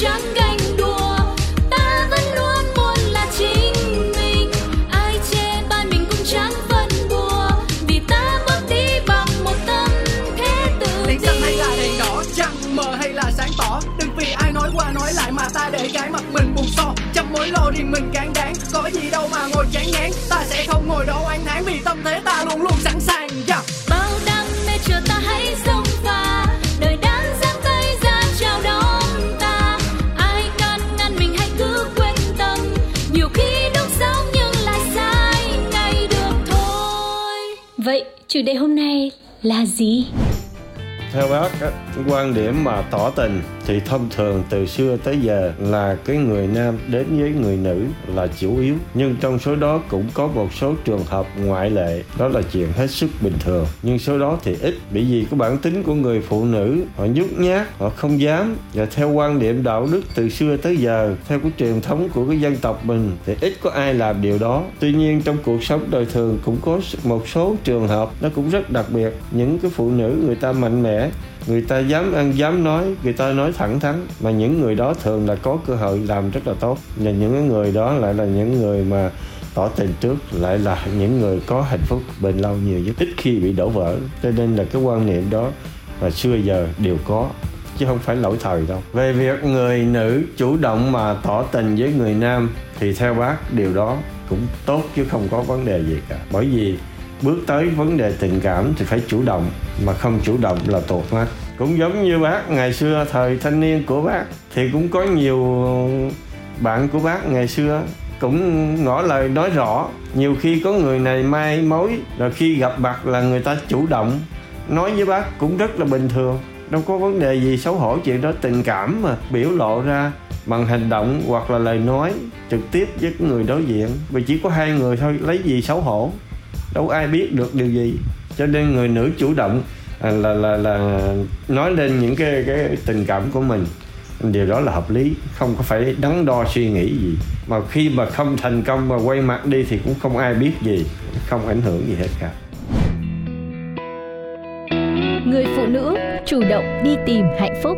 chẳng ganh đùa ta vẫn luôn muốn là chính mình. Ai chê bai mình cũng chẳng phân bùa vì ta bước đi bằng một tâm thế tự tin xanh hay là đèn đỏ trăng mờ hay là sáng tỏ? Đừng vì ai nói qua nói lại mà ta để cái mặt mình buồn so trong mối lo riêng mình cán đáng có gì đâu mà ngồi chán ngán. Ta sẽ không ngồi đó oán thán vì tâm thế ta luôn luôn sẵn chủ đề hôm nay là gì? Theo bác á, quan điểm mà tỏ tình thì thông thường từ xưa tới giờ là cái người nam đến với người nữ là chủ yếu. Nhưng trong số đó cũng có một số trường hợp ngoại lệ đó là chuyện hết sức bình thường. Nhưng số đó thì ít bởi vì cái bản tính của người phụ nữ họ nhút nhát họ không dám. Và theo quan điểm đạo đức từ xưa tới giờ theo cái truyền thống của cái dân tộc mình thì ít có ai làm điều đó. Tuy nhiên trong cuộc sống đời thường cũng có một số trường hợp nó cũng rất đặc biệt. Những cái phụ nữ người ta mạnh mẽ người ta dám ăn, dám nói, người ta nói thẳng thắn, mà những người đó thường là có cơ hội làm rất là tốt. Và những người đó lại là những người mà tỏ tình trước, lại là những người có hạnh phúc bền lâu nhiều nhất. Ít khi bị đổ vỡ, cho nên là cái quan niệm đó và xưa giờ đều có, chứ không phải lỗi thời đâu. Về việc người nữ chủ động mà tỏ tình với người nam thì theo bác, điều đó cũng tốt chứ không có vấn đề gì cả. Bởi vì bước tới vấn đề tình cảm thì phải chủ động, mà không chủ động là tuột mất cũng giống như bác, ngày xưa thời thanh niên của bác, thì cũng có nhiều bạn của bác ngày xưa cũng ngỏ lời nói rõ, nhiều khi có người này mai mối, rồi khi gặp mặt là người ta chủ động. Nói với bác cũng rất là bình thường, đâu có vấn đề gì xấu hổ chuyện đó. Tình cảm mà biểu lộ ra bằng hành động hoặc là lời nói trực tiếp với người đối diện, vì chỉ có hai người thôi, lấy gì xấu hổ? Đâu ai biết được điều gì. Cho nên người nữ chủ động à, là là là nói lên những cái cái tình cảm của mình. Điều đó là hợp lý, không có phải đắn đo suy nghĩ gì. Mà khi mà không thành công mà quay mặt đi thì cũng không ai biết gì, không ảnh hưởng gì hết cả. Người phụ nữ chủ động đi tìm hạnh phúc.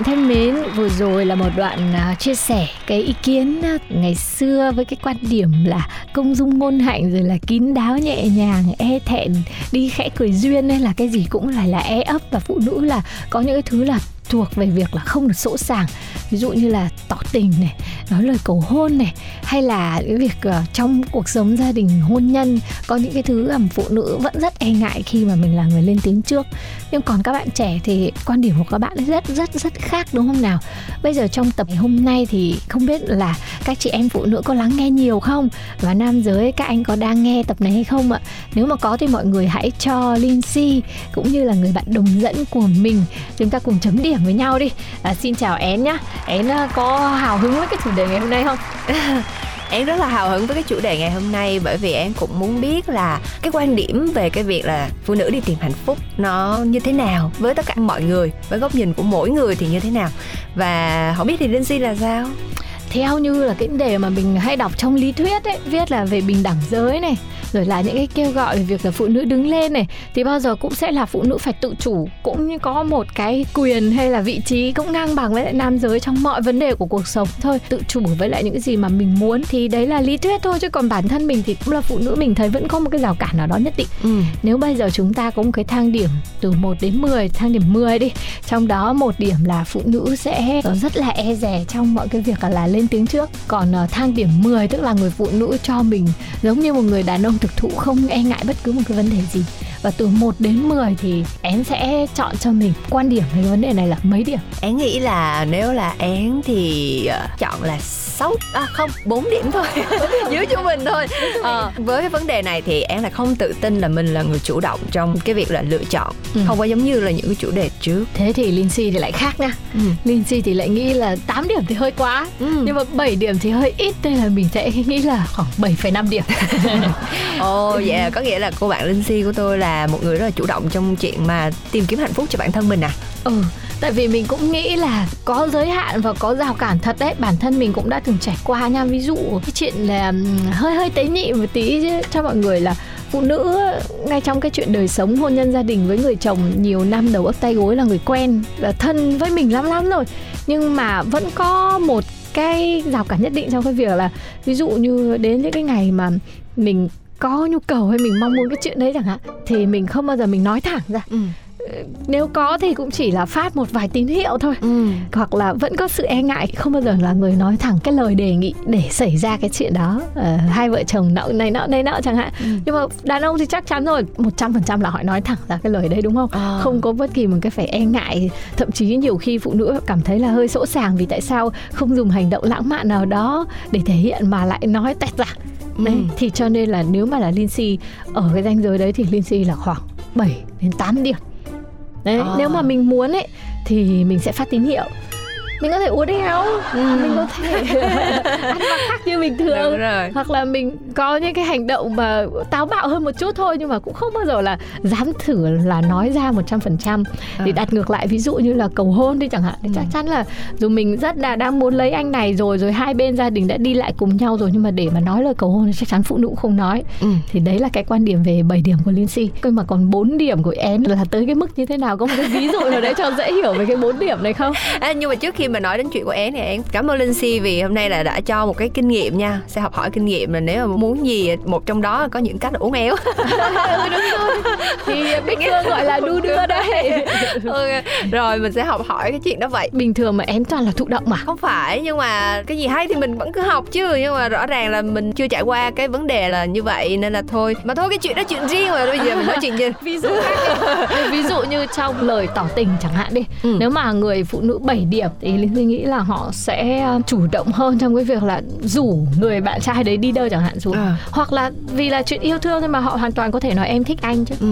Bạn thân mến, vừa rồi là một đoạn à, chia sẻ cái ý kiến à, ngày xưa với cái quan điểm là công dung ngôn hạnh rồi là kín đáo nhẹ nhàng e thẹn, đi khẽ cười duyên hay là cái gì cũng lại là e ấp. Và phụ nữ là có những cái thứ là thuộc về việc là không được sỗ sàng. Ví dụ như là tình này nói lời cầu hôn này hay là cái việc uh, trong cuộc sống gia đình hôn nhân có những cái thứ làm phụ nữ vẫn rất e ngại khi mà mình là người lên tiếng trước. Nhưng còn các bạn trẻ thì quan điểm của các bạn rất rất rất khác đúng không nào? Bây giờ trong tập ngày hôm nay thì không biết là các chị em phụ nữ có lắng nghe nhiều không? Và nam giới các anh có đang nghe tập này hay không ạ? Nếu mà có thì mọi người hãy cho Lindsay cũng như là người bạn đồng dẫn của mình chúng ta cùng chấm điểm với nhau đi. À, xin chào én nhá. Én ờ, có hào hứng với cái chủ đề ngày hôm nay không Em rất là hào hứng với cái chủ đề ngày hôm nay bởi vì em cũng muốn biết là cái quan điểm về cái việc là phụ nữ đi tìm hạnh phúc nó như thế nào với tất cả mọi người, với góc nhìn của mỗi người thì như thế nào. Và không biết thì Linh Si là sao? Theo như là cái đề mà mình hay đọc trong lý thuyết ấy viết là về bình đẳng giới này rồi là những cái kêu gọi về việc là phụ nữ đứng lên này thì bao giờ cũng sẽ là phụ nữ phải tự chủ cũng như có một cái quyền hay là vị trí cũng ngang bằng với lại nam giới trong mọi vấn đề của cuộc sống thôi tự chủ với lại những cái gì mà mình muốn thì đấy là lý thuyết thôi chứ còn bản thân mình thì cũng là phụ nữ mình thấy vẫn có một cái rào cản nào đó nhất định Ừ. nếu bây giờ chúng ta có một cái thang điểm từ 1 đến 10 thang điểm 10 đi trong đó một điểm là phụ nữ sẽ rất là e dè trong mọi cái việc là, là lên tiếng trước. Còn uh, thang điểm 10 tức là người phụ nữ cho mình giống như một người đàn ông thực thụ không e ngại bất cứ một cái vấn đề gì và từ 1 đến 10 thì em sẽ chọn cho mình quan điểm về vấn đề này là mấy điểm. Én nghĩ là nếu là Én thì ờ, chọn là 6 à không 4 điểm thôi dưới trung bình thôi. Ờ, với cái vấn đề này thì Én là không tự tin là mình là người chủ động trong cái việc là lựa chọn. Ừ. không có giống như là những cái chủ đề trước. Thế thì Lindsay thì lại khác nha. Ừ. Lindsay thì lại nghĩ là 8 điểm thì hơi quá. Ừ. nhưng mà 7 điểm thì hơi ít nên là mình sẽ nghĩ là khoảng 7,5 điểm. Ồ vậy là có nghĩa là cô bạn Linh Si của tôi là một người rất là chủ động trong chuyện mà tìm kiếm hạnh phúc cho bản thân mình à? Ừ, tại vì mình cũng nghĩ là có giới hạn và có rào cản thật đấy. Bản thân mình cũng đã từng trải qua nha. Ví dụ cái chuyện là hơi hơi tế nhị một tí chứ cho mọi người là phụ nữ ngay trong cái chuyện đời sống hôn nhân gia đình với người chồng nhiều năm đầu ấp tay gối là người quen là thân với mình lắm lắm rồi. Nhưng mà vẫn có một cái rào cản nhất định trong cái việc là ví dụ như đến những cái ngày mà mình có nhu cầu hay mình mong muốn cái chuyện đấy chẳng hạn thì mình không bao giờ mình nói thẳng ra ừ. nếu có thì cũng chỉ là phát một vài tín hiệu thôi Ừ. hoặc là vẫn có sự e ngại không bao giờ là người nói thẳng cái lời đề nghị để xảy ra cái chuyện đó ờ, hai vợ chồng nợ này nợ này nợ chẳng hạn Ừ. nhưng mà đàn ông thì chắc chắn rồi một trăm phần trăm là họ nói thẳng ra cái lời đấy đúng không À. không có bất kỳ một cái phải e ngại thậm chí nhiều khi phụ nữ cảm thấy là hơi sỗ sàng vì tại sao không dùng hành động lãng mạn nào đó để thể hiện mà lại nói tẹt ra đấy Ừ. thì cho nên là nếu mà là Lindsay ở cái ranh giới đấy thì Lindsay là khoảng 7 đến 8 điểm đấy À. nếu mà mình muốn ấy thì mình sẽ phát tín hiệu mình có thể uống đeo Ừ. mình có thể ăn mặc khác như bình thường. Đúng rồi. hoặc là mình có những cái hành động mà táo bạo hơn một chút thôi nhưng mà cũng không bao giờ là dám thử là nói ra một trăm phần trăm. Để À. đặt ngược lại ví dụ như là cầu hôn đi chẳng hạn. Thì chắc chắn là dù mình rất là đang muốn lấy anh này rồi rồi hai bên gia đình đã đi lại cùng nhau rồi nhưng mà để mà nói lời cầu hôn thì chắc chắn phụ nữ cũng không nói. Ừ. thì đấy là cái quan điểm về 7 điểm của Lindsay cơ mà còn 4 điểm của én là tới cái mức như thế nào? Có một cái ví dụ nào đấy cho dễ hiểu về cái 4 điểm này không? À, nhưng mà trước khi mà nói đến chuyện của én thì én cảm ơn Linh Si vì hôm nay là đã cho một cái kinh nghiệm nha. Sẽ học hỏi kinh nghiệm là nếu mà muốn gì một trong đó có những cách là uống éo. Ừ đúng rồi. Thì Bích Phương gọi là đu đưa đây Ok, rồi mình sẽ học hỏi cái chuyện đó vậy. Bình thường mà én toàn là thụ động mà. Không phải nhưng mà cái gì hay thì mình vẫn cứ học chứ. Nhưng mà rõ ràng là mình chưa trải qua cái vấn đề là như vậy nên là thôi. Mà thôi cái chuyện đó chuyện riêng mà bây giờ mình nói chuyện gì ví dụ ví dụ như trong lời tỏ tình chẳng hạn đi. Ừ. nếu mà người phụ nữ 7 điểm thì linh suy nghĩ là họ sẽ uh, chủ động hơn trong cái việc là rủ người bạn trai đấy đi đâu chẳng hạn rủ À. hoặc là vì là chuyện yêu thương thôi mà họ hoàn toàn có thể nói em thích anh chứ ừ.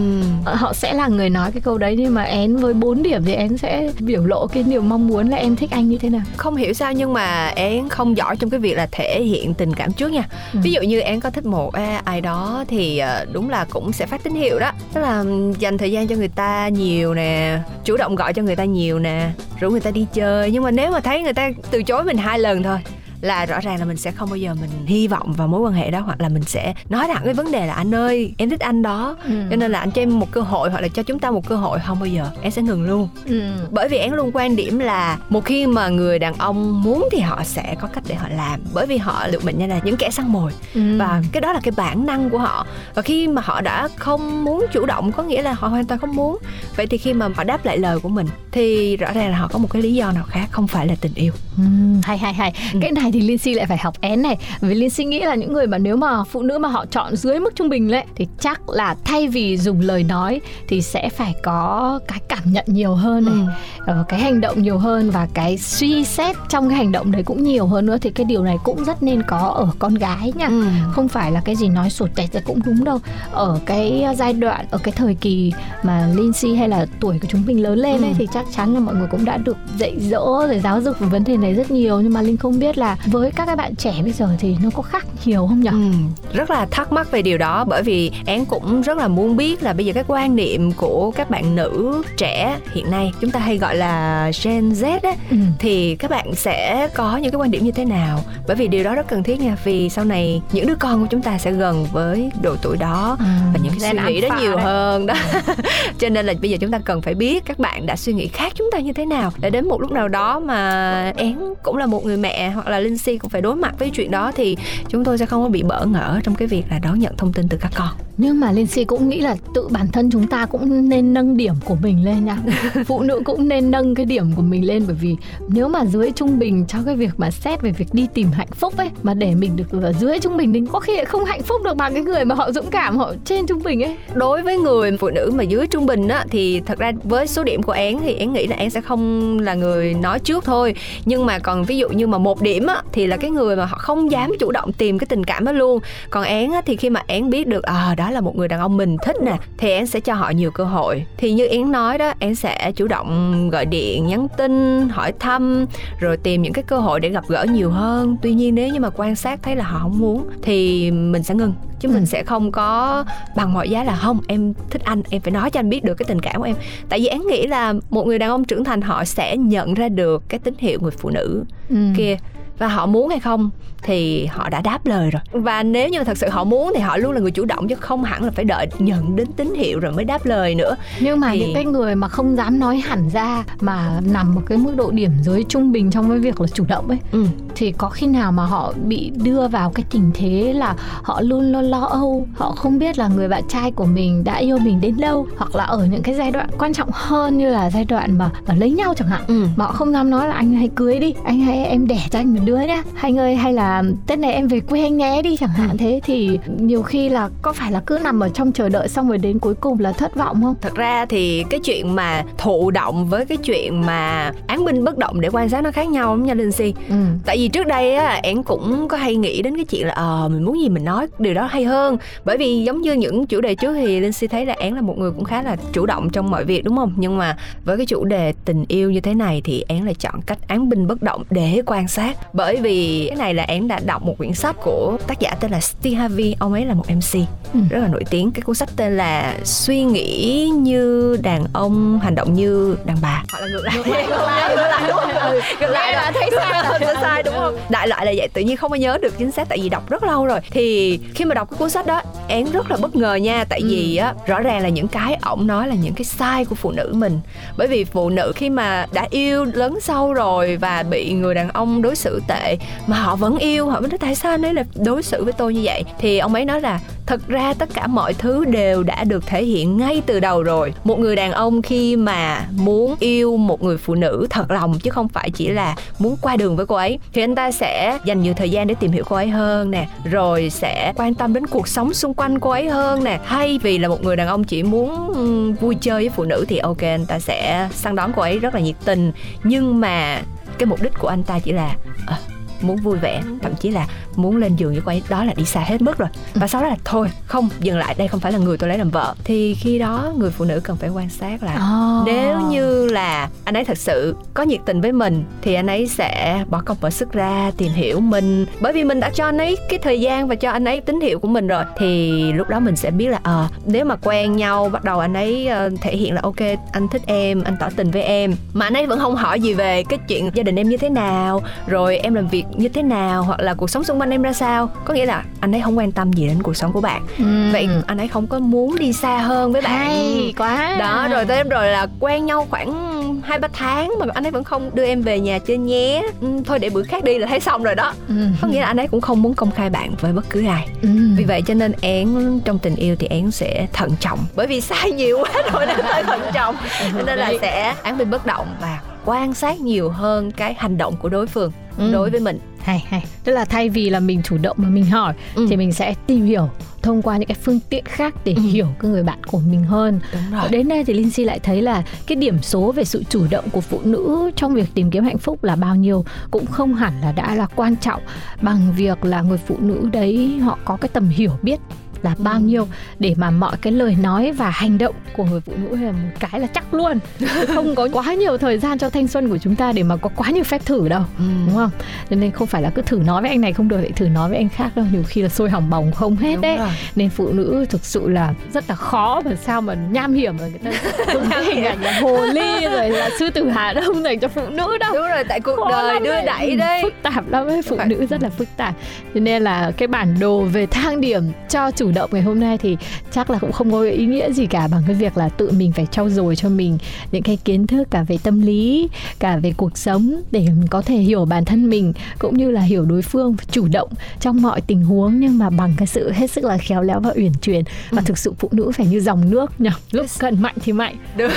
Ờ, họ sẽ là người nói cái câu đấy nhưng mà én với 4 điểm thì én sẽ biểu lộ cái điều mong muốn là em thích anh như thế nào không hiểu sao nhưng mà én không giỏi trong cái việc là thể hiện tình cảm trước nha Ừ. ví dụ như én có thích một à, ai đó thì ờ, đúng là cũng sẽ phát tín hiệu đó tức là dành thời gian cho người ta nhiều nè chủ động gọi cho người ta nhiều nè rủ người ta đi chơi nhưng mà nếu mà thấy người ta từ chối mình hai lần thôi là rõ ràng là mình sẽ không bao giờ mình hy vọng vào mối quan hệ đó hoặc là mình sẽ nói thẳng cái vấn đề là anh ơi em thích anh đó Ừ. cho nên là anh cho em một cơ hội hoặc là cho chúng ta một cơ hội không bao giờ em sẽ ngừng luôn ừ. bởi vì én luôn quan điểm là một khi mà người đàn ông muốn thì họ sẽ có cách để họ làm bởi vì họ được mệnh danh là những kẻ săn mồi Ừ. và cái đó là cái bản năng của họ và khi mà họ đã không muốn chủ động có nghĩa là họ hoàn toàn không muốn vậy thì khi mà họ đáp lại lời của mình thì rõ ràng là họ có một cái lý do nào khác không phải là tình yêu Ừ, hay hay hay Ừ. cái này thì Linh Si lại phải học én này. Vì Linh Si nghĩ là những người mà nếu mà phụ nữ mà họ chọn dưới mức trung bình đấy thì chắc là thay vì dùng lời nói thì sẽ phải có cái cảm nhận nhiều hơn này ờ, cái hành động nhiều hơn và cái suy xét trong cái hành động đấy cũng nhiều hơn nữa. Thì cái điều này cũng rất nên có ở con gái nha. Ừ. không phải là cái gì nói sụt tẹt thì cũng đúng đâu. Ở cái giai đoạn ở cái thời kỳ mà Lindsay hay là tuổi của chúng mình lớn lên ấy Ừ. thì chắc chắn là mọi người cũng đã được dạy dỗ rồi giáo dục về vấn đề này rất nhiều. Nhưng mà Linh không biết là với các cái bạn trẻ bây giờ thì nó có khác nhiều không nhỉ? Ừ, rất là thắc mắc về điều đó bởi vì én cũng rất là muốn biết là bây giờ cái quan niệm của các bạn nữ trẻ hiện nay chúng ta hay gọi là Gen Z á Ừ. thì các bạn sẽ có những cái quan điểm như thế nào bởi vì điều đó rất cần thiết nha vì sau này những đứa con của chúng ta sẽ gần với độ tuổi đó và những cái Gen suy nghĩ đó nhiều đấy. hơn đó cho nên là bây giờ chúng ta cần phải biết các bạn đã suy nghĩ khác chúng ta như thế nào để đến một lúc nào đó mà én cũng là một người mẹ hoặc là linh si cũng phải đối mặt với chuyện đó thì chúng tôi sẽ không có bị bỡ ngỡ trong cái việc là đón nhận thông tin từ các con. Nhưng mà Lindsay cũng nghĩ là tự bản thân chúng ta cũng nên nâng điểm của mình lên nha. Phụ nữ cũng nên nâng cái điểm của mình lên Bởi vì nếu mà dưới trung bình cho cái việc mà xét về việc đi tìm hạnh phúc ấy Mà để mình được ở dưới trung bình thì có khi lại không hạnh phúc được bằng cái người mà họ dũng cảm họ trên trung bình ấy. Đối với người phụ nữ mà dưới trung bình á thì thật ra với số điểm của én thì én nghĩ là én sẽ không là người nói trước thôi. Nhưng mà còn ví dụ như mà một điểm á thì là cái người mà họ không dám chủ động tìm cái tình cảm đó luôn. Còn én á thì khi mà én biết được à đó là một người đàn ông mình thích nè thì én sẽ cho họ nhiều cơ hội thì như én nói đó én sẽ chủ động gọi điện nhắn tin hỏi thăm rồi tìm những cái cơ hội để gặp gỡ nhiều hơn tuy nhiên nếu như mà quan sát thấy là họ không muốn thì mình sẽ ngưng chứ mình Ừ. sẽ không có bằng mọi giá là không em thích anh em phải nói cho anh biết được cái tình cảm của em tại vì én nghĩ là một người đàn ông trưởng thành họ sẽ nhận ra được cái tín hiệu người phụ nữ ừ. kia và họ muốn hay không thì họ đã đáp lời rồi và nếu như thật sự họ muốn thì họ luôn là người chủ động chứ không hẳn là phải đợi nhận đến tín hiệu rồi mới đáp lời nữa nhưng mà Thì- những cái người mà không dám nói hẳn ra mà nằm một cái mức độ điểm dưới trung bình trong cái việc là chủ động ấy ừ. thì có khi nào mà họ bị đưa vào cái tình thế là họ luôn luôn lo âu họ không biết là người bạn trai của mình đã yêu mình đến đâu hoặc là ở những cái giai đoạn quan trọng hơn như là giai đoạn mà, mà lấy nhau chẳng hạn Ừ. mà họ không dám nói là anh hãy cưới đi anh hãy em đẻ cho anh một đứa nhá anh ơi hay là tết này em về quê anh nhé đi chẳng hạn thế thì nhiều khi là có phải là cứ nằm ở trong chờ đợi xong rồi đến cuối cùng là thất vọng không? Thật ra thì cái chuyện mà thụ động với cái chuyện mà án binh bất động để quan sát nó khác nhau lắm nha linh si. Ừ. Tại vì trước đây á em cũng có hay nghĩ đến cái chuyện là ờ mình muốn gì mình nói điều đó hay hơn. Bởi vì giống như những chủ đề trước thì linh si thấy là én là một người cũng khá là chủ động trong mọi việc đúng không? Nhưng mà với cái chủ đề tình yêu như thế này thì én lại chọn cách án binh bất động để quan sát. Bởi vì cái này là én đã đọc một quyển sách của tác giả tên là Steve Harvey. Ông ấy là một MC Ừ. rất là nổi tiếng. Cái cuốn sách tên là suy nghĩ như đàn ông hành động như đàn bà. Hoặc là ngược lại. Ngược lại ngược lại đúng không? Ừ, ngược lại là thấy sai thấy sai đúng không? Đại loại là vậy tự nhiên không có nhớ được chính xác tại vì đọc rất lâu rồi. Thì khi mà đọc cái cuốn sách đó én rất là bất ngờ nha tại vì á rõ ràng là những cái ổng nói là những cái sai của phụ nữ mình. Bởi vì phụ nữ khi mà đã yêu lớn sâu rồi và bị người đàn ông đối xử tệ mà họ vẫn yêu họ mới nói tại sao anh ấy là đối xử với tôi như vậy? Thì ông ấy nói là thật ra tất cả mọi thứ đều đã được thể hiện ngay từ đầu rồi. Một người đàn ông khi mà muốn yêu một người phụ nữ thật lòng chứ không phải chỉ là muốn qua đường với cô ấy thì anh ta sẽ dành nhiều thời gian để tìm hiểu cô ấy hơn nè rồi sẽ quan tâm đến cuộc sống xung quanh cô ấy hơn nè. Thay vì là một người đàn ông chỉ muốn vui chơi với phụ nữ thì ok anh ta sẽ săn đón cô ấy rất là nhiệt tình. Nhưng mà cái mục đích của anh ta chỉ là ờ, muốn vui vẻ thậm chí là muốn lên giường với cô ấy đó là đi xa hết mức rồi. Và sau đó là thôi không dừng lại đây không phải là người tôi lấy làm vợ. Thì khi đó người phụ nữ cần phải quan sát là Ờ. nếu như là anh ấy thật sự có nhiệt tình với mình thì anh ấy sẽ bỏ công bỏ sức ra tìm hiểu mình. Bởi vì mình đã cho anh ấy cái thời gian và cho anh ấy tín hiệu của mình rồi. Thì lúc đó mình sẽ biết là ờ nếu mà quen nhau bắt đầu anh ấy ờ, thể hiện là ok anh thích em anh tỏ tình với em. Mà anh ấy vẫn không hỏi gì về cái chuyện gia đình em như thế nào rồi em làm việc như thế nào hoặc là cuộc sống xung quanh em ra sao. Có nghĩa là anh ấy không quan tâm gì đến cuộc sống của bạn. Ừ. vậy anh ấy không có muốn đi xa hơn với bạn. Hay quá. Đó rồi tới em rồi là quen nhau khoảng hai ba tháng mà anh ấy vẫn không đưa em về nhà chơi nhé. Ừ, thôi để bữa khác đi là thấy xong rồi đó. Ừ. có nghĩa là anh ấy cũng không muốn công khai bạn với bất cứ ai. Ừ. vì vậy cho nên én trong tình yêu thì én sẽ thận trọng. Bởi vì sai nhiều quá rồi nên hơi thận trọng. Cho nên là sẽ án binh bất động và quan sát nhiều hơn cái hành động của đối phương Ừ. đối với mình hay hay tức là thay vì là mình chủ động mà mình hỏi Ừ. thì mình sẽ tìm hiểu thông qua những cái phương tiện khác để Ừ. hiểu cái người bạn của mình hơn đúng rồi đến đây thì Linh Si lại thấy là cái điểm số về sự chủ động của phụ nữ trong việc tìm kiếm hạnh phúc là bao nhiêu cũng không hẳn là đã là quan trọng bằng việc là người phụ nữ đấy họ có cái tầm hiểu biết là bao nhiêu để mà mọi cái lời nói và hành động của người phụ nữ là một cái là chắc luôn. Không có quá nhiều thời gian cho thanh xuân của chúng ta để mà có quá nhiều phép thử đâu Ừ. đúng không? Cho nên không phải là cứ thử nói với anh này không được lại thử nói với anh khác đâu. Nhiều khi là sôi hỏng bỏng không hết Đúng đấy. rồi. nên phụ nữ thực sự là rất là khó mà sao mà nham hiểm rồi người ta dùng cái hình ảnh là hồ ly rồi là sư tử hà đông dành cho phụ nữ đâu. Đúng rồi tại cuộc Khó đời đưa đẩy đấy phức tạp lắm ấy phụ Phải. nữ rất là phức tạp. Cho nên là cái bản đồ về thang điểm cho chủ động ngày hôm nay thì chắc là cũng không có ý nghĩa gì cả bằng cái việc là tự mình phải trau dồi cho mình những cái kiến thức cả về tâm lý cả về cuộc sống để mình có thể hiểu bản thân mình cũng như là hiểu đối phương chủ động trong mọi tình huống. Nhưng mà bằng cái sự hết sức là khéo léo và uyển chuyển và thực sự phụ nữ phải như dòng nước nhỉ? Lúc cần mạnh thì mạnh. Đúng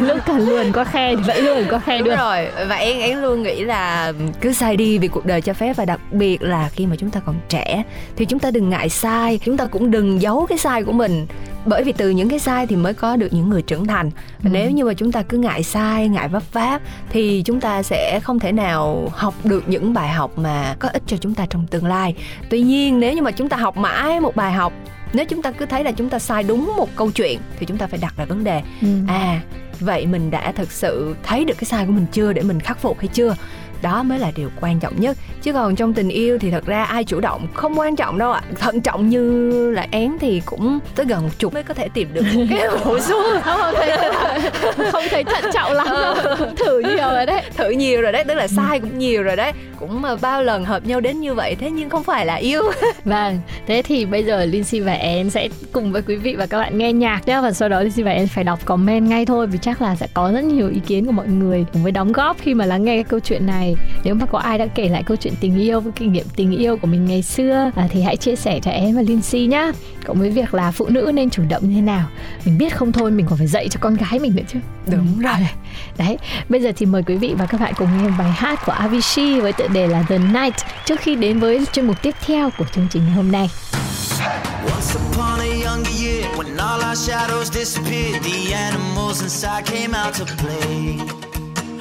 lúc cần luồn có khe thì vẫn luồn có khe đúng được. rồi. Và em em luôn nghĩ là cứ sai đi vì cuộc đời cho phép và đặc biệt là khi mà chúng ta còn trẻ thì chúng ta đừng ngại sai chúng ta cũng đừng giấu cái sai của mình. Bởi vì từ những cái sai thì mới có được những người trưởng thành. Và Ừ. nếu như mà chúng ta cứ ngại sai ngại vấp váp thì chúng ta sẽ không thể nào học được những bài học mà có ích cho chúng ta trong tương lai. Tuy nhiên nếu như mà chúng ta học mãi một bài học nếu chúng ta cứ thấy là chúng ta sai đúng một câu chuyện thì chúng ta phải đặt ra vấn đề. Ừ. à vậy mình đã thật sự thấy được cái sai của mình chưa để mình khắc phục hay chưa đó mới là điều quan trọng nhất. Chứ còn trong tình yêu thì thật ra ai chủ động không quan trọng đâu ạ. Thận trọng như là én thì cũng tới gần một chục. Mới có thể tìm được một cái bổ sung. Không không thấy không thấy thận trọng lắm đâu. Thử nhiều rồi đấy. Thử nhiều rồi đấy tức là sai cũng nhiều rồi đấy. Cũng mà bao lần hợp nhau đến như vậy thế nhưng không phải là yêu. Vâng thế thì bây giờ Lindsay và em sẽ cùng với quý vị và các bạn nghe nhạc nhé và sau đó Lindsay và em phải đọc comment ngay thôi vì chắc là sẽ có rất nhiều ý kiến của mọi người cùng với đóng góp khi mà lắng nghe cái câu chuyện này nếu mà có ai đã kể lại câu chuyện tình yêu với kinh nghiệm tình yêu của mình ngày xưa à, thì hãy chia sẻ cho em và Lindsay nhá. Cộng với việc là phụ nữ nên chủ động như thế nào? Mình biết không thôi mình còn phải dạy cho con gái mình nữa chứ. Đúng rồi. Đấy bây giờ thì mời quý vị và các bạn cùng nghe bài hát của Avicii với tựa đề là The Night trước khi đến với chuyên mục tiếp theo của chương trình ngày hôm nay. Once upon a younger year, when all our shadows disappeared, the animals inside came out to play.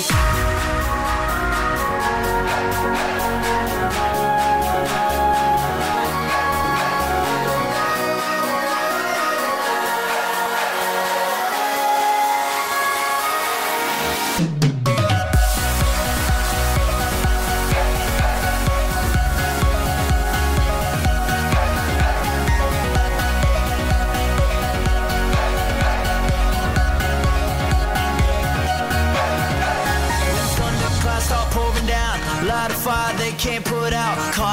Peace.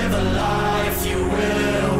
live a life you will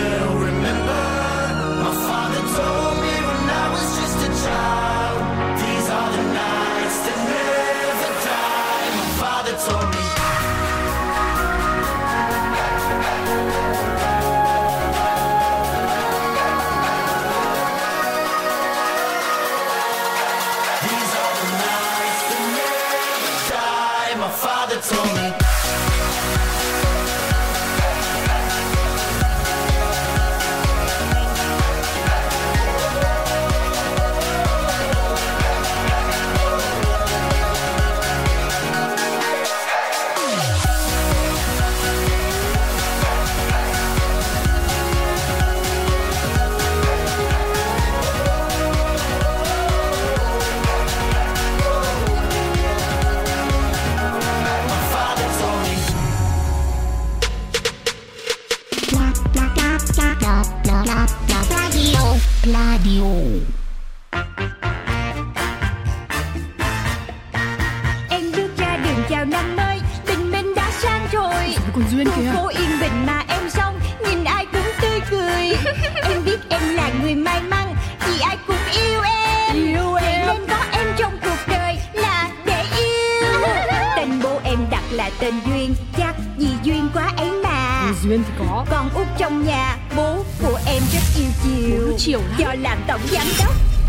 là tên duyên chắc vì duyên quá ấy mà. Duyên thì có. Con út trong nhà bố của em rất yêu chiều. Bố chiều lắm. do làm tổng giám đốc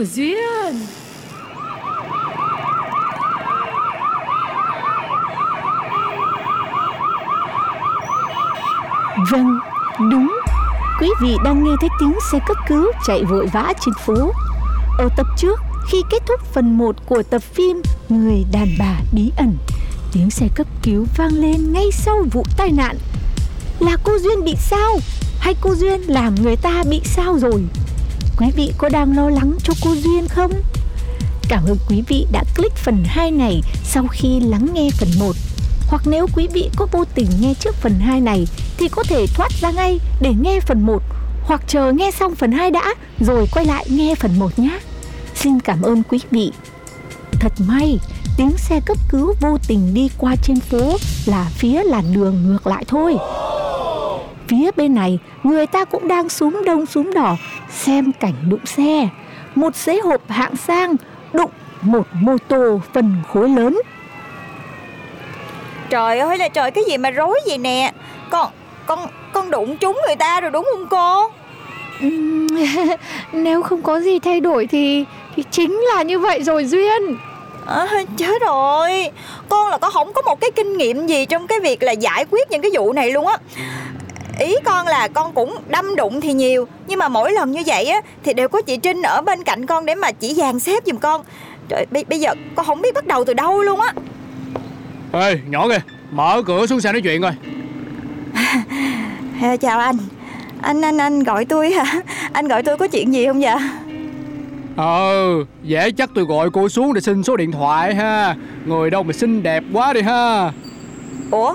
của Duyên Vâng, đúng. Quý vị đang nghe thấy tiếng xe cấp cứu chạy vội vã trên phố. Ở tập trước, khi kết thúc phần 1 của tập phim Người đàn bà bí ẩn, tiếng xe cấp cứu vang lên ngay sau vụ tai nạn. Là cô Duyên bị sao? Hay cô Duyên làm người ta bị sao rồi? Quý vị có đang lo lắng cho cô Duyên không? Cảm ơn quý vị đã click phần 2 này sau khi lắng nghe phần 1. Hoặc nếu quý vị có vô tình nghe trước phần 2 này thì có thể thoát ra ngay để nghe phần 1 hoặc chờ nghe xong phần 2 đã rồi quay lại nghe phần 1 nhé. Xin cảm ơn quý vị. Thật may, tiếng xe cấp cứu vô tình đi qua trên phố là phía làn đường ngược lại thôi. Phía bên này, người ta cũng đang súm đông súm đỏ xem cảnh đụng xe. Một xế hộp hạng sang đụng một mô tô phân khối lớn. Trời ơi là trời cái gì mà rối vậy nè? Con con con đụng trúng người ta rồi đúng không cô? Nếu không có gì thay đổi thì thì chính là như vậy rồi Duyên. À, Chết rồi. Con là con không có một cái kinh nghiệm gì trong cái việc là giải quyết những cái vụ này luôn á Ý con là con cũng đâm đụng thì nhiều Nhưng mà mỗi lần như vậy á Thì đều có chị Trinh ở bên cạnh con để mà chỉ dàn xếp giùm con. Trời bây, bây giờ con không biết bắt đầu từ đâu luôn á. Ê, nhỏ kìa, mở cửa xuống xe nói chuyện coi. À, Chào anh. Anh anh anh gọi tôi hả? Anh gọi tôi có chuyện gì không vậy? Ờ, dễ chắc tôi gọi cô xuống để xin số điện thoại ha. Người đâu mà xinh đẹp quá đi ha. Ủa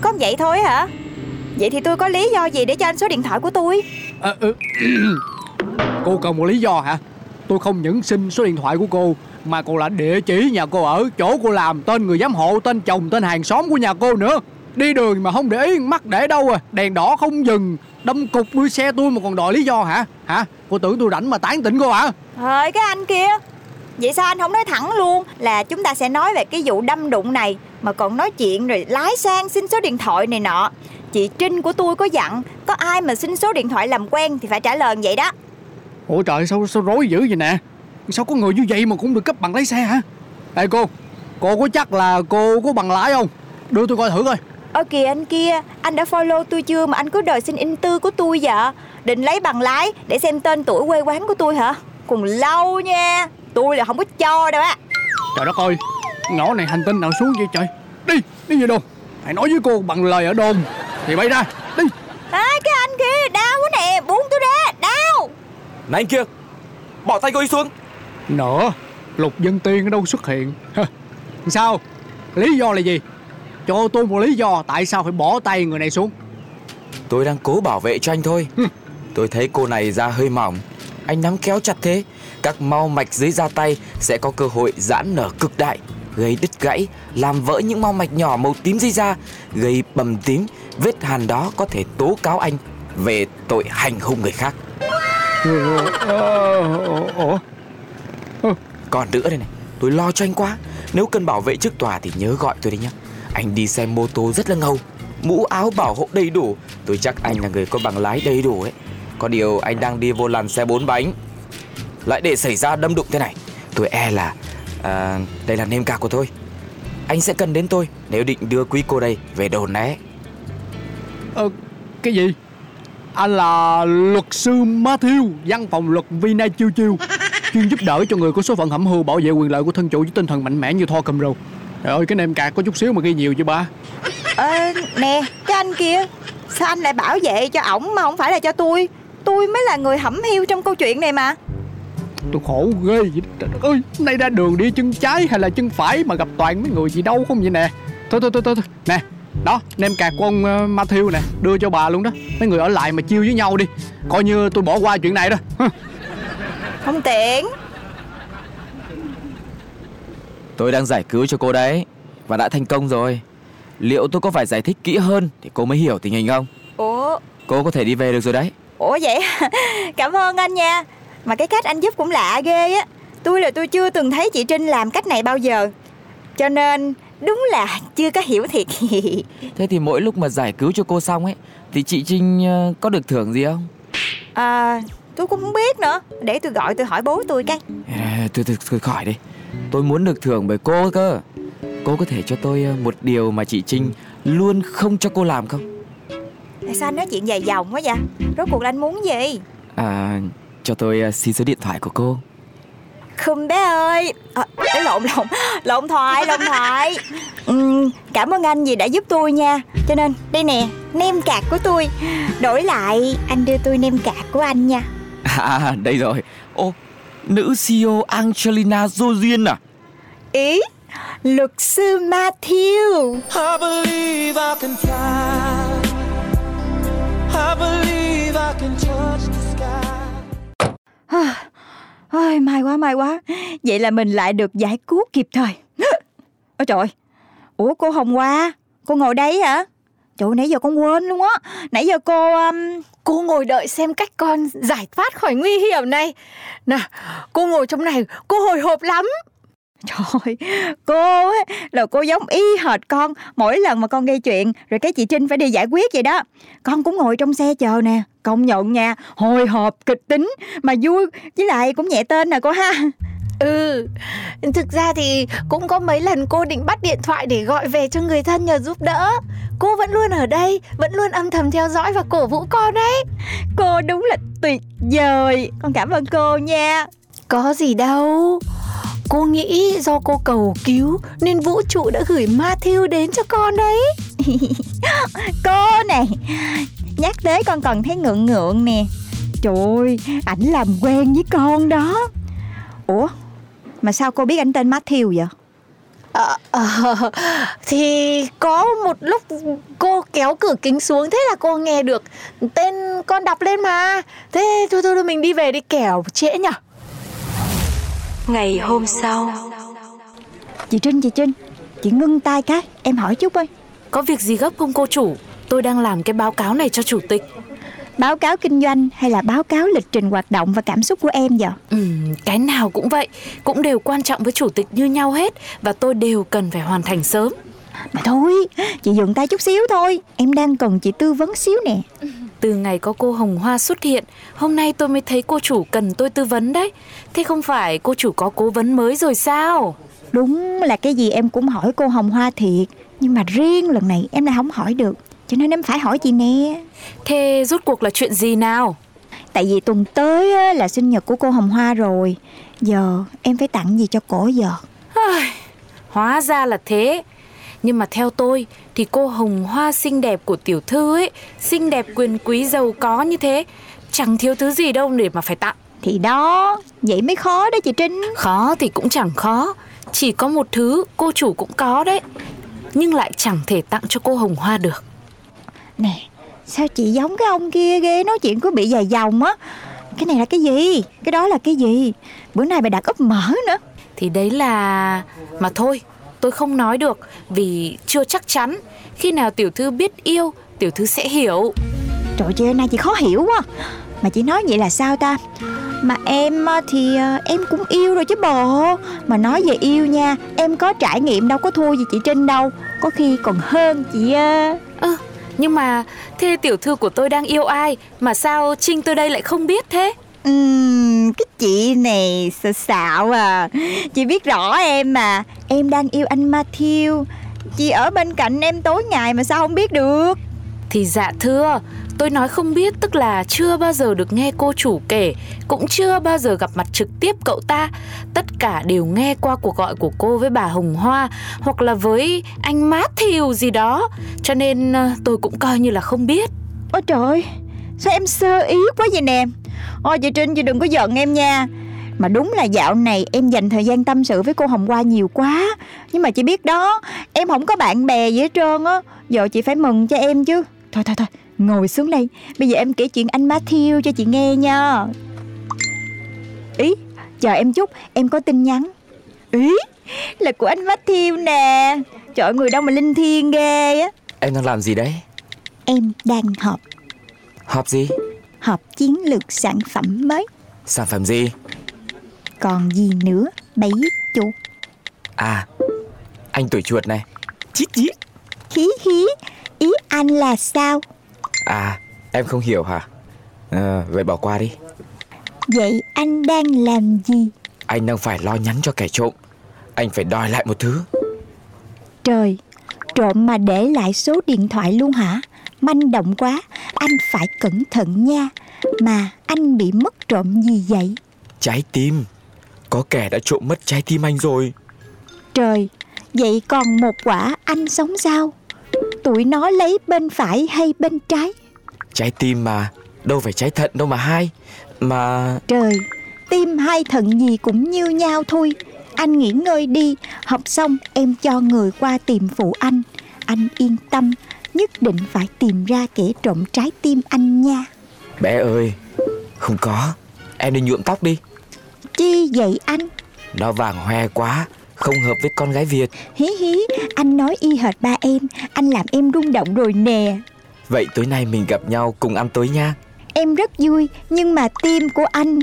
có vậy thôi hả Vậy thì tôi có lý do gì để cho anh số điện thoại của tôi? À, ừ. Cô cần một lý do hả? Tôi không những xin số điện thoại của cô Mà còn là địa chỉ nhà cô ở Chỗ cô làm, tên người giám hộ, tên chồng, tên hàng xóm của nhà cô nữa. Đi đường mà không để ý mắt để đâu à? Đèn đỏ không dừng Đâm cục đuôi xe tôi mà còn đòi lý do hả? Hả? Cô tưởng tôi rảnh mà tán tỉnh cô hả? Thôi cái anh kia. Vậy sao anh không nói thẳng luôn? Là chúng ta sẽ nói về cái vụ đâm đụng này Mà còn nói chuyện rồi lái sang xin số điện thoại này nọ Chị Trinh của tôi có dặn Có ai mà xin số điện thoại làm quen Thì phải trả lời vậy đó. Ủa trời sao sao rối dữ vậy nè? Sao có người như vậy mà cũng được cấp bằng lái xe hả? Ê cô Cô có chắc là cô có bằng lái không? Đưa tôi coi thử coi. Ơ kìa anh kia Anh đã follow tôi chưa mà anh cứ đòi xin in tư của tôi vậy? Định lấy bằng lái Để xem tên tuổi quê quán của tôi hả? Còn lâu nha Tôi là không có cho đâu á. Trời đất ơi Nhỏ này hành tinh nào xuống vậy trời? Đi Đi về đồn Hãy nói với cô bằng lời ở đồn. Thì bay ra. Đi. À, Cái anh kia đau quá nè. Buông tôi ra. Đau. Này anh kia Bỏ tay cô ấy xuống. Nữa Lục dân tiên ở đâu xuất hiện? Sao? Lý do là gì? Cho tôi một lý do Tại sao phải bỏ tay người này xuống. Tôi đang cố bảo vệ cho anh thôi. Tôi thấy cô này da hơi mỏng. Anh nắm kéo chặt thế Các mau mạch dưới da tay Sẽ có cơ hội giãn nở cực đại Gây đứt gãy, Làm vỡ những mau mạch nhỏ màu tím di da Gây bầm tím, Vết hàn đó có thể tố cáo anh Về tội hành hung người khác. Còn nữa đây này, Tôi lo cho anh quá. Nếu cần bảo vệ trước tòa thì nhớ gọi tôi đấy nhé Anh đi xe mô tô rất là ngầu, Mũ áo bảo hộ đầy đủ. Tôi chắc anh là người có bằng lái đầy đủ ấy. Có điều anh đang đi vô làn xe bốn bánh. Lại để xảy ra đâm đụng thế này, Tôi e là à, Đây là nêm cạc của tôi. Anh sẽ cần đến tôi Nếu định đưa quý cô đây về đồn né Ờ, cái gì? Anh là luật sư Matthew Văn phòng luật Vina Chiêu Chiêu Chuyên giúp đỡ cho người có số phận hẩm hưu Bảo vệ quyền lợi của thân chủ với tinh thần mạnh mẽ như Thor cầm râu Trời ơi cái nem cạc có chút xíu mà ghi nhiều chứ ba? Ờ nè cái anh kia Sao anh lại bảo vệ cho ổng mà không phải là cho tôi? Tôi mới là người hẩm hiu trong câu chuyện này mà Tôi khổ ghê vậy Trời đất ơi Nay ra đường đi chân trái hay là chân phải Mà gặp toàn mấy người gì đâu không vậy nè? Thôi thôi thôi thôi, thôi. Nè đó nem cạc của ông uh, Matthew nè Đưa cho bà luôn đó. Mấy người ở lại mà chiêu với nhau đi. Coi như tôi bỏ qua chuyện này đó. Không tiện. Tôi đang giải cứu cho cô đấy Và đã thành công rồi. Liệu tôi có phải giải thích kỹ hơn Thì cô mới hiểu tình hình không? Ủa? Cô có thể đi về được rồi đấy. Ủa vậy? Cảm ơn anh nha Mà cái cách anh giúp cũng lạ ghê á. Tôi là tôi chưa từng thấy chị Trinh làm cách này bao giờ. Cho nên đúng là chưa có hiểu thiệt. Thế thì mỗi lúc mà giải cứu cho cô xong ấy Thì chị Trinh ờ, có được thưởng gì không? À tôi cũng không biết nữa. Để tôi gọi tôi hỏi bố tôi cái. À, Tôi, tôi, tôi khỏi đi. Tôi muốn được thưởng bởi cô cơ. Cô có thể cho tôi ờ, một điều mà chị Trinh Luôn không cho cô làm không? Tại sao anh nói chuyện dài dòng quá vậy? Rốt cuộc là anh muốn gì? À cho tôi ờ, xin số điện thoại của cô. Khum bé ơi. À, Lộn lộn Lộn thoại lộn thoại. Ừm, Cảm ơn anh vì đã giúp tôi nha. Cho nên đây nè Nem cạc của tôi. Đổi lại anh đưa tôi nem cạc của anh nha. À đây rồi. Ô nữ CEO Angelina Jolie à? Ý Luật sư Matthew. I believe I can fly. I believe I can touch the. Ôi, may quá may quá. Vậy là mình lại được giải cứu kịp thời. Ôi trời Ủa cô Hồng Hoa Cô ngồi đây hả? Trời ơi, nãy giờ con quên luôn á. Nãy giờ cô um... Cô ngồi đợi xem cách con giải thoát khỏi nguy hiểm này. Nè cô ngồi trong này Cô hồi hộp lắm. Trời cô á là cô giống y hệt con Mỗi lần mà con gây chuyện Rồi cái chị Trinh phải đi giải quyết vậy đó. Con cũng ngồi trong xe chờ nè Công nhận nha Hồi hộp kịch tính Mà vui Với lại cũng nhẹ tên nè cô ha. Ừ Thực ra thì cũng có mấy lần cô định bắt điện thoại để gọi về cho người thân nhờ giúp đỡ. Cô vẫn luôn ở đây Vẫn luôn âm thầm theo dõi và cổ vũ con đấy Cô đúng là tuyệt vời Con cảm ơn cô nha. Có gì đâu Cô nghĩ do cô cầu cứu Nên vũ trụ đã gửi Matthew đến cho con đấy. Cô này Nhắc tới con còn thấy ngượng ngượng nè. Trời ơi Ảnh làm quen với con đó. Ủa Mà sao cô biết ảnh tên Matthew vậy? Ờ, ờ, thì có một lúc cô kéo cửa kính xuống thế là cô nghe được tên con đọc lên mà. Thế thôi thôi, thôi mình đi về đi kẻo trễ nhở Ngày hôm sau Chị Trinh chị Trinh Chị ngưng tay cái Em hỏi chút ơi Có việc gì gấp không cô chủ? Tôi đang làm cái báo cáo này cho chủ tịch. Báo cáo kinh doanh hay là báo cáo lịch trình hoạt động và cảm xúc của em vậy Ừm, cái nào cũng vậy, cũng đều quan trọng với chủ tịch như nhau hết và tôi đều cần phải hoàn thành sớm. Mà thôi Chị dừng tay chút xíu thôi Em đang cần chị tư vấn xíu nè Từ ngày có cô Hồng Hoa xuất hiện, hôm nay tôi mới thấy cô chủ cần tôi tư vấn đấy. Thế không phải cô chủ có cố vấn mới rồi sao? Đúng là cái gì em cũng hỏi cô Hồng Hoa thiệt Nhưng mà riêng lần này em lại không hỏi được Cho nên em phải hỏi chị nè Thế rốt cuộc là chuyện gì nào? Tại vì tuần tới là sinh nhật của cô Hồng Hoa rồi Giờ em phải tặng gì cho cổ giờ Hóa ra là thế. Nhưng mà theo tôi thì cô Hồng Hoa xinh đẹp của tiểu thư ấy, xinh đẹp quyền quý giàu có như thế, chẳng thiếu thứ gì đâu để mà phải tặng. Thì đó Vậy mới khó đó chị Trinh Khó thì cũng chẳng khó, chỉ có một thứ cô chủ cũng có đấy. Nhưng lại chẳng thể tặng cho cô Hồng Hoa được. Nè Sao chị giống cái ông kia ghê Nói chuyện cứ bị dài dòng á Cái này là cái gì Cái đó là cái gì Bữa nay bà đặt úp mỡ nữa Thì đấy là... Mà thôi, tôi không nói được vì chưa chắc chắn. Khi nào tiểu thư biết yêu, tiểu thư sẽ hiểu. Trời ơi nay chị khó hiểu quá Mà chị nói vậy là sao ta Mà em á, thì ờ, em cũng yêu rồi chứ bộ Mà nói về yêu nha Em có trải nghiệm đâu có thua gì chị Trinh đâu Có khi còn hơn chị ờ. Ơ, nhưng mà thế tiểu thư của tôi đang yêu ai mà sao Trinh tôi đây lại không biết thế? Ừm, cái chị này sợ xạo à Chị biết rõ em mà Em đang yêu anh Matthew Chị ở bên cạnh em tối ngày mà sao không biết được Thì dạ thưa, Tôi nói không biết tức là chưa bao giờ được nghe cô chủ kể, cũng chưa bao giờ gặp mặt trực tiếp cậu ta. Tất cả đều nghe qua cuộc gọi của cô với bà Hồng Hoa hoặc là với anh Matthew gì đó. Cho nên ờ, tôi cũng coi như là không biết. Ôi trời ơi, sao em sơ ý quá vậy nè Ôi chị Trinh chị đừng có giận em nha. Mà đúng là dạo này em dành thời gian tâm sự với cô Hồng Hoa nhiều quá. Nhưng mà chị biết đó Em không có bạn bè gì hết trơn á. Giờ chị phải mừng cho em chứ. Thôi thôi thôi ngồi xuống đây. Bây giờ em kể chuyện anh Matthew cho chị nghe nha. Ý chờ em chút em có tin nhắn. Ý là của anh Matthew nè. Trời ơi, người đâu mà linh thiêng ghê á. Em đang làm gì đấy? Em đang họp. Họp gì Họp chiến lược sản phẩm mới. Sản phẩm gì? Còn gì nữa? Bấy chuột. À Anh tuổi chuột này. Chít chít Hí hí. Ý anh là sao? À em không hiểu hả? À, Vậy bỏ qua đi. Vậy anh đang làm gì? Anh đang phải lo nhắn cho kẻ trộm. Anh phải đòi lại một thứ. Trời Trộm mà để lại số điện thoại luôn hả Manh động quá Anh phải cẩn thận nha. Mà anh bị mất trộm gì vậy? Trái tim. Có kẻ đã trộm mất trái tim anh rồi. Trời Vậy còn một quả anh sống sao? Tụi nó lấy bên phải hay bên trái? Trái tim mà. Đâu phải trái thận đâu mà hai. Mà Trời Tim hai thận gì cũng như nhau thôi. Anh nghỉ ngơi đi. Học xong em cho người qua tìm phụ anh. Anh yên tâm Nhất định phải tìm ra kẻ trộm trái tim anh nha. Bé ơi Không có. Em đi nhuộm tóc đi. Chi vậy anh? Nó vàng hoe quá Không hợp với con gái Việt. Hí hí Anh nói y hệt ba em. Anh làm em rung động rồi nè. Vậy tối nay mình gặp nhau cùng ăn tối nha. Em rất vui Nhưng mà tim của anh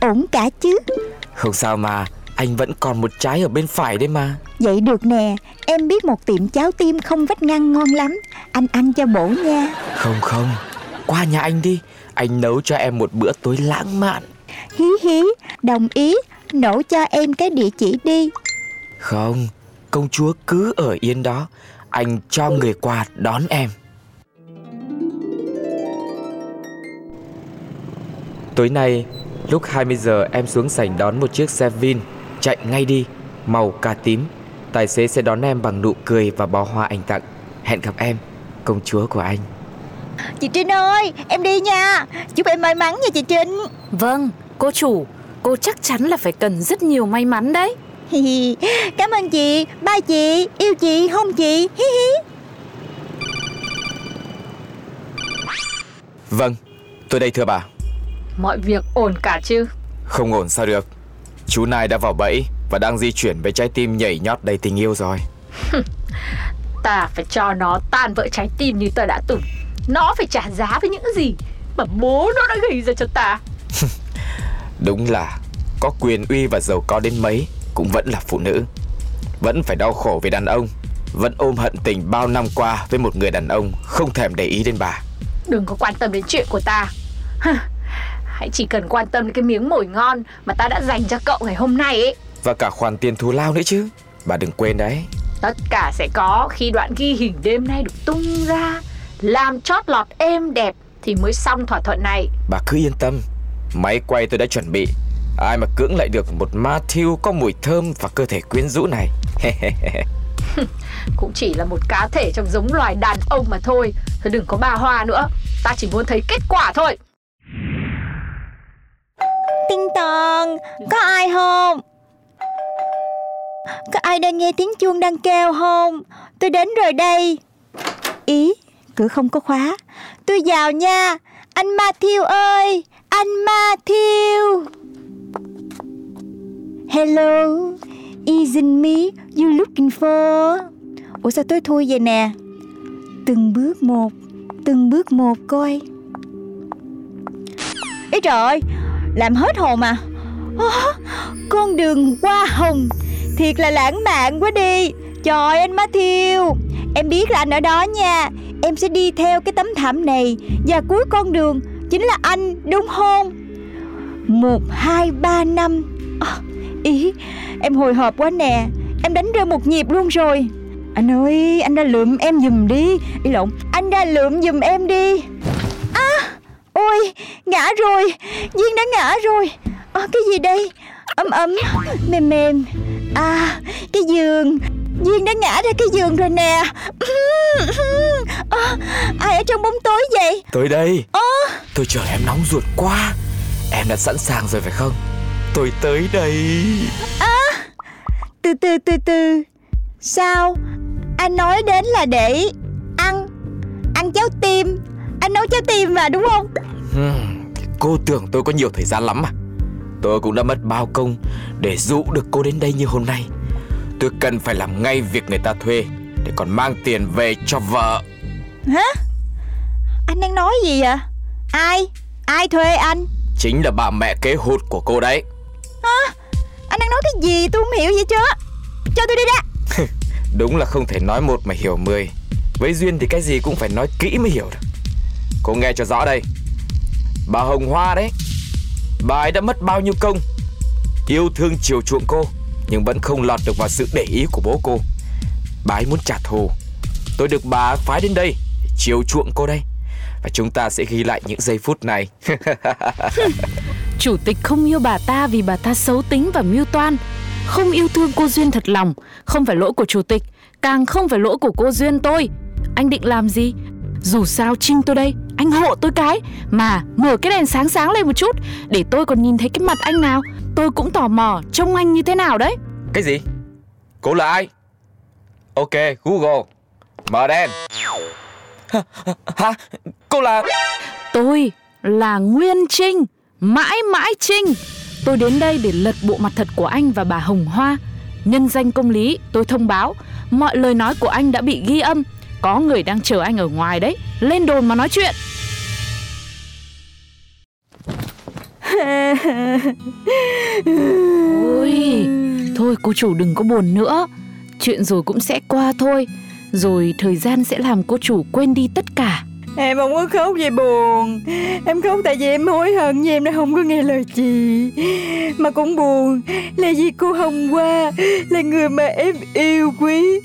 Ổn cả chứ? Không sao mà Anh vẫn còn một trái ở bên phải đấy mà. Vậy được nè Em biết một tiệm cháo tim không vách ngăn ngon lắm. Anh ăn cho bổ nha. Không không. Qua nhà anh đi. Anh nấu cho em một bữa tối lãng mạn. Hí hí Đồng ý. Nổ cho em cái địa chỉ đi. Không Công chúa cứ ở yên đó. Anh cho người qua đón em. Tối nay Lúc 20 giờ em xuống sảnh đón một chiếc xe Vin Chạy ngay đi. Màu cà tím. Tài xế sẽ đón em bằng nụ cười và bó hoa anh tặng. Hẹn gặp em Công chúa của anh. Chị Trinh ơi Em đi nha. Chúc em may mắn nha chị Trinh. Vâng, cô chủ, cô chắc chắn là phải cần rất nhiều may mắn đấy. Hi hi. Cảm ơn chị. Ba chị Yêu chị không chị. Hi hi. Vâng Tôi đây thưa bà. Mọi việc ổn cả chứ? Không ổn sao được Chú Nai đã vào bẫy Và đang di chuyển với trái tim nhảy nhót đầy tình yêu rồi. Ta phải cho nó tan vỡ trái tim như ta đã từng. Nó phải trả giá với những gì Mà bố nó đã gây ra cho ta. Đúng là Có quyền uy và giàu có đến mấy Cũng vẫn là phụ nữ. Vẫn phải đau khổ vì đàn ông Vẫn ôm hận tình bao năm qua Với một người đàn ông Không thèm để ý đến bà. Đừng có quan tâm đến chuyện của ta Hãy chỉ cần quan tâm đến cái miếng mồi ngon Mà ta đã dành cho cậu ngày hôm nay ấy. Và cả khoản tiền thù lao nữa chứ. Bà đừng quên đấy. Tất cả sẽ có khi đoạn ghi hình đêm nay được tung ra. Làm chót lọt êm đẹp Thì mới xong thỏa thuận này. Bà cứ yên tâm. Máy quay tôi đã chuẩn bị. Ai mà cưỡng lại được một Matthew có mùi thơm và cơ thể quyến rũ này. Cũng chỉ là một cá thể trong giống loài đàn ông mà thôi. Thôi đừng có bà hoa nữa. Ta chỉ muốn thấy kết quả thôi Tinh tòn Có ai không? Có ai đang nghe tiếng chuông đang kêu không? Tôi đến rồi đây. Ý, Cửa không có khóa. Tôi vào nha. Anh Matthew ơi, Anh Matthew. Hello Isn't me you looking for? Ủa sao tôi thui vậy nè? Từng bước một, Từng bước một coi. Ý trời ơi làm hết hồn mà. Oh, Con đường hoa hồng. Thiệt là lãng mạn quá đi. Trời anh Matthew. Em biết là anh ở đó nha. Em sẽ đi theo cái tấm thảm này. Và cuối con đường Chính là anh đúng không? Một, hai, ba năm. Oh, Ý Em hồi hộp quá nè. Em đánh rơi một nhịp luôn rồi. Anh ơi anh ra lượm em giùm đi. Ý lộn Anh ra lượm giùm em đi. À ngã rồi. Duyên đã ngã rồi. À, Cái gì đây? Ấm ấm Mềm mềm. À cái giường. Duyên đã ngã ra cái giường rồi nè. À, Ai ở trong bóng tối vậy? Tới đây. À, Tôi chờ em nóng ruột quá. Em đã sẵn sàng rồi phải không? Tôi tới đây. À, Từ từ từ từ. Sao? Anh nói đến là để Ăn. Ăn cháo tim Anh nấu cháo tim mà đúng không? Cô tưởng tôi có nhiều thời gian lắm à. Tôi cũng đã mất bao công Để dụ được cô đến đây như hôm nay. Tôi cần phải làm ngay việc người ta thuê Để còn mang tiền về cho vợ. Hả? Anh đang nói gì vậy? Ai? Ai thuê anh? Chính là bà mẹ kế hụt của cô đấy. Hả? Anh đang nói cái gì? Tôi không hiểu gì chứ Cho tôi đi ra Đúng là không thể nói một mà hiểu mười. Với Duyên thì cái gì cũng phải nói kỹ mới hiểu được Cô nghe cho rõ đây. Bà Hồng Hoa đấy, Bà ấy đã mất bao nhiêu công, Yêu thương chiều chuộng cô, Nhưng vẫn không lọt được vào sự để ý của bố cô. Bà ấy muốn trả thù. Tôi được bà phái đến đây Chiều chuộng cô đây. Và chúng ta sẽ ghi lại những giây phút này. Chủ tịch không yêu bà ta vì bà ta xấu tính và mưu toan. Không yêu thương cô Duyên thật lòng, Không phải lỗi của chủ tịch, Càng không phải lỗi của cô Duyên tôi. Anh định làm gì? Dù sao Trinh tôi đây Anh hộ tôi cái. Mà mở cái đèn sáng sáng lên một chút Để tôi còn nhìn thấy cái mặt anh nào. Tôi cũng tò mò trông anh như thế nào đấy. Cái gì? Cô là ai? Ok Google. Mở đèn. Hả Cô là? Tôi là Nguyên Trinh. Mãi mãi Trinh. Tôi đến đây để lật bộ mặt thật của anh và bà Hồng Hoa. Nhân danh công lý tôi thông báo. Mọi lời nói của anh đã bị ghi âm có người đang chờ anh ở ngoài đấy. Lên đồn mà nói chuyện. Ôi, Thôi cô chủ đừng có buồn nữa. Chuyện rồi cũng sẽ qua thôi. Rồi thời gian sẽ làm cô chủ quên đi tất cả. Em không có khóc vì buồn. Em khóc tại vì em hối hận vì em đã không có nghe lời chị. Mà cũng buồn là vì cô Hồng Hoa Là người mà em yêu quý.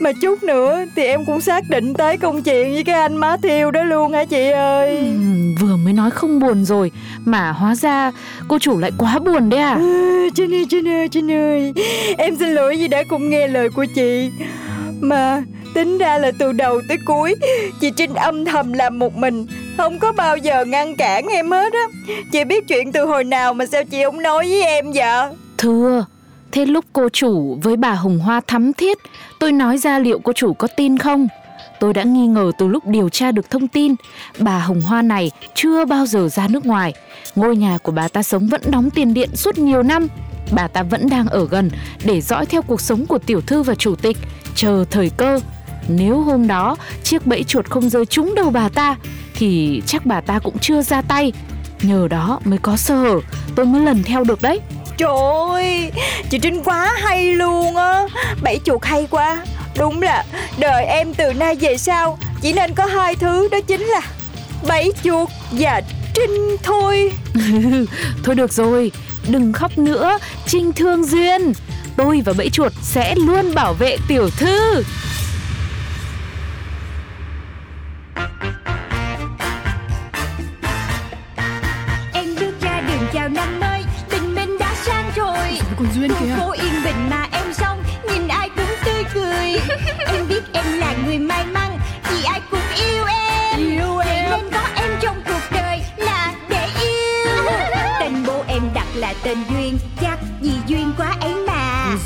Mà chút nữa thì em cũng xác định tới công chuyện với cái anh má thiêu đó luôn hả chị ơi? Ừ, Vừa mới nói không buồn rồi Mà hóa ra cô chủ lại quá buồn đấy à? À Trinh ơi, Trinh ơi, Trinh ơi. Em xin lỗi vì đã không nghe lời của chị mà, Tính ra là từ đầu tới cuối, Chị Trinh âm thầm làm một mình. Không có bao giờ ngăn cản em hết á. Chị biết chuyện từ hồi nào mà sao chị không nói với em vậy? Thưa, Thế lúc cô chủ với bà Hồng Hoa thắm thiết, Tôi nói ra liệu cô chủ có tin không? Tôi đã nghi ngờ từ lúc điều tra được thông tin, Bà Hồng Hoa này chưa bao giờ ra nước ngoài. Ngôi nhà của bà ta sống vẫn đóng tiền điện suốt nhiều năm. Bà ta vẫn đang ở gần để dõi theo cuộc sống của tiểu thư và chủ tịch. Chờ thời cơ nếu hôm đó chiếc bẫy chuột không rơi trúng đầu bà ta Thì chắc bà ta cũng chưa ra tay. Nhờ đó mới có sơ hở Tôi mới lần theo được đấy. Trời ơi Chị Trinh quá hay luôn á. Bẫy chuột hay quá. Đúng là đời em từ nay về sau Chỉ nên có hai thứ đó chính là Bẫy chuột và Trinh thôi. Thôi được rồi Đừng khóc nữa Trinh thương duyên Tôi và bẫy chuột sẽ luôn bảo vệ tiểu thư. Con duyên kìa phố yên bình mà em xong nhìn ai cũng tươi cười. Em biết em là người may mắn vì ai cũng yêu em. Yêu em. nên có em trong cuộc đời là để yêu. Tên bố em đặt là tên duyên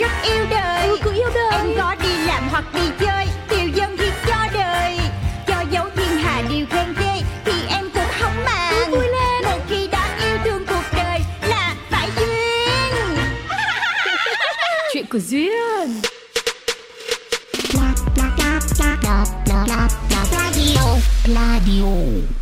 rất yêu đời. Ừ, cũng yêu đời. Em có đi làm hoặc đi chơi tiêu dân thì cho đời. Cho dấu thiên hạ điều khen ghê thì em cũng không màng. Ừ, vui lên. Một khi đã yêu thương cuộc đời là phải duyên. Chuyện của duyên. Pladio Pladio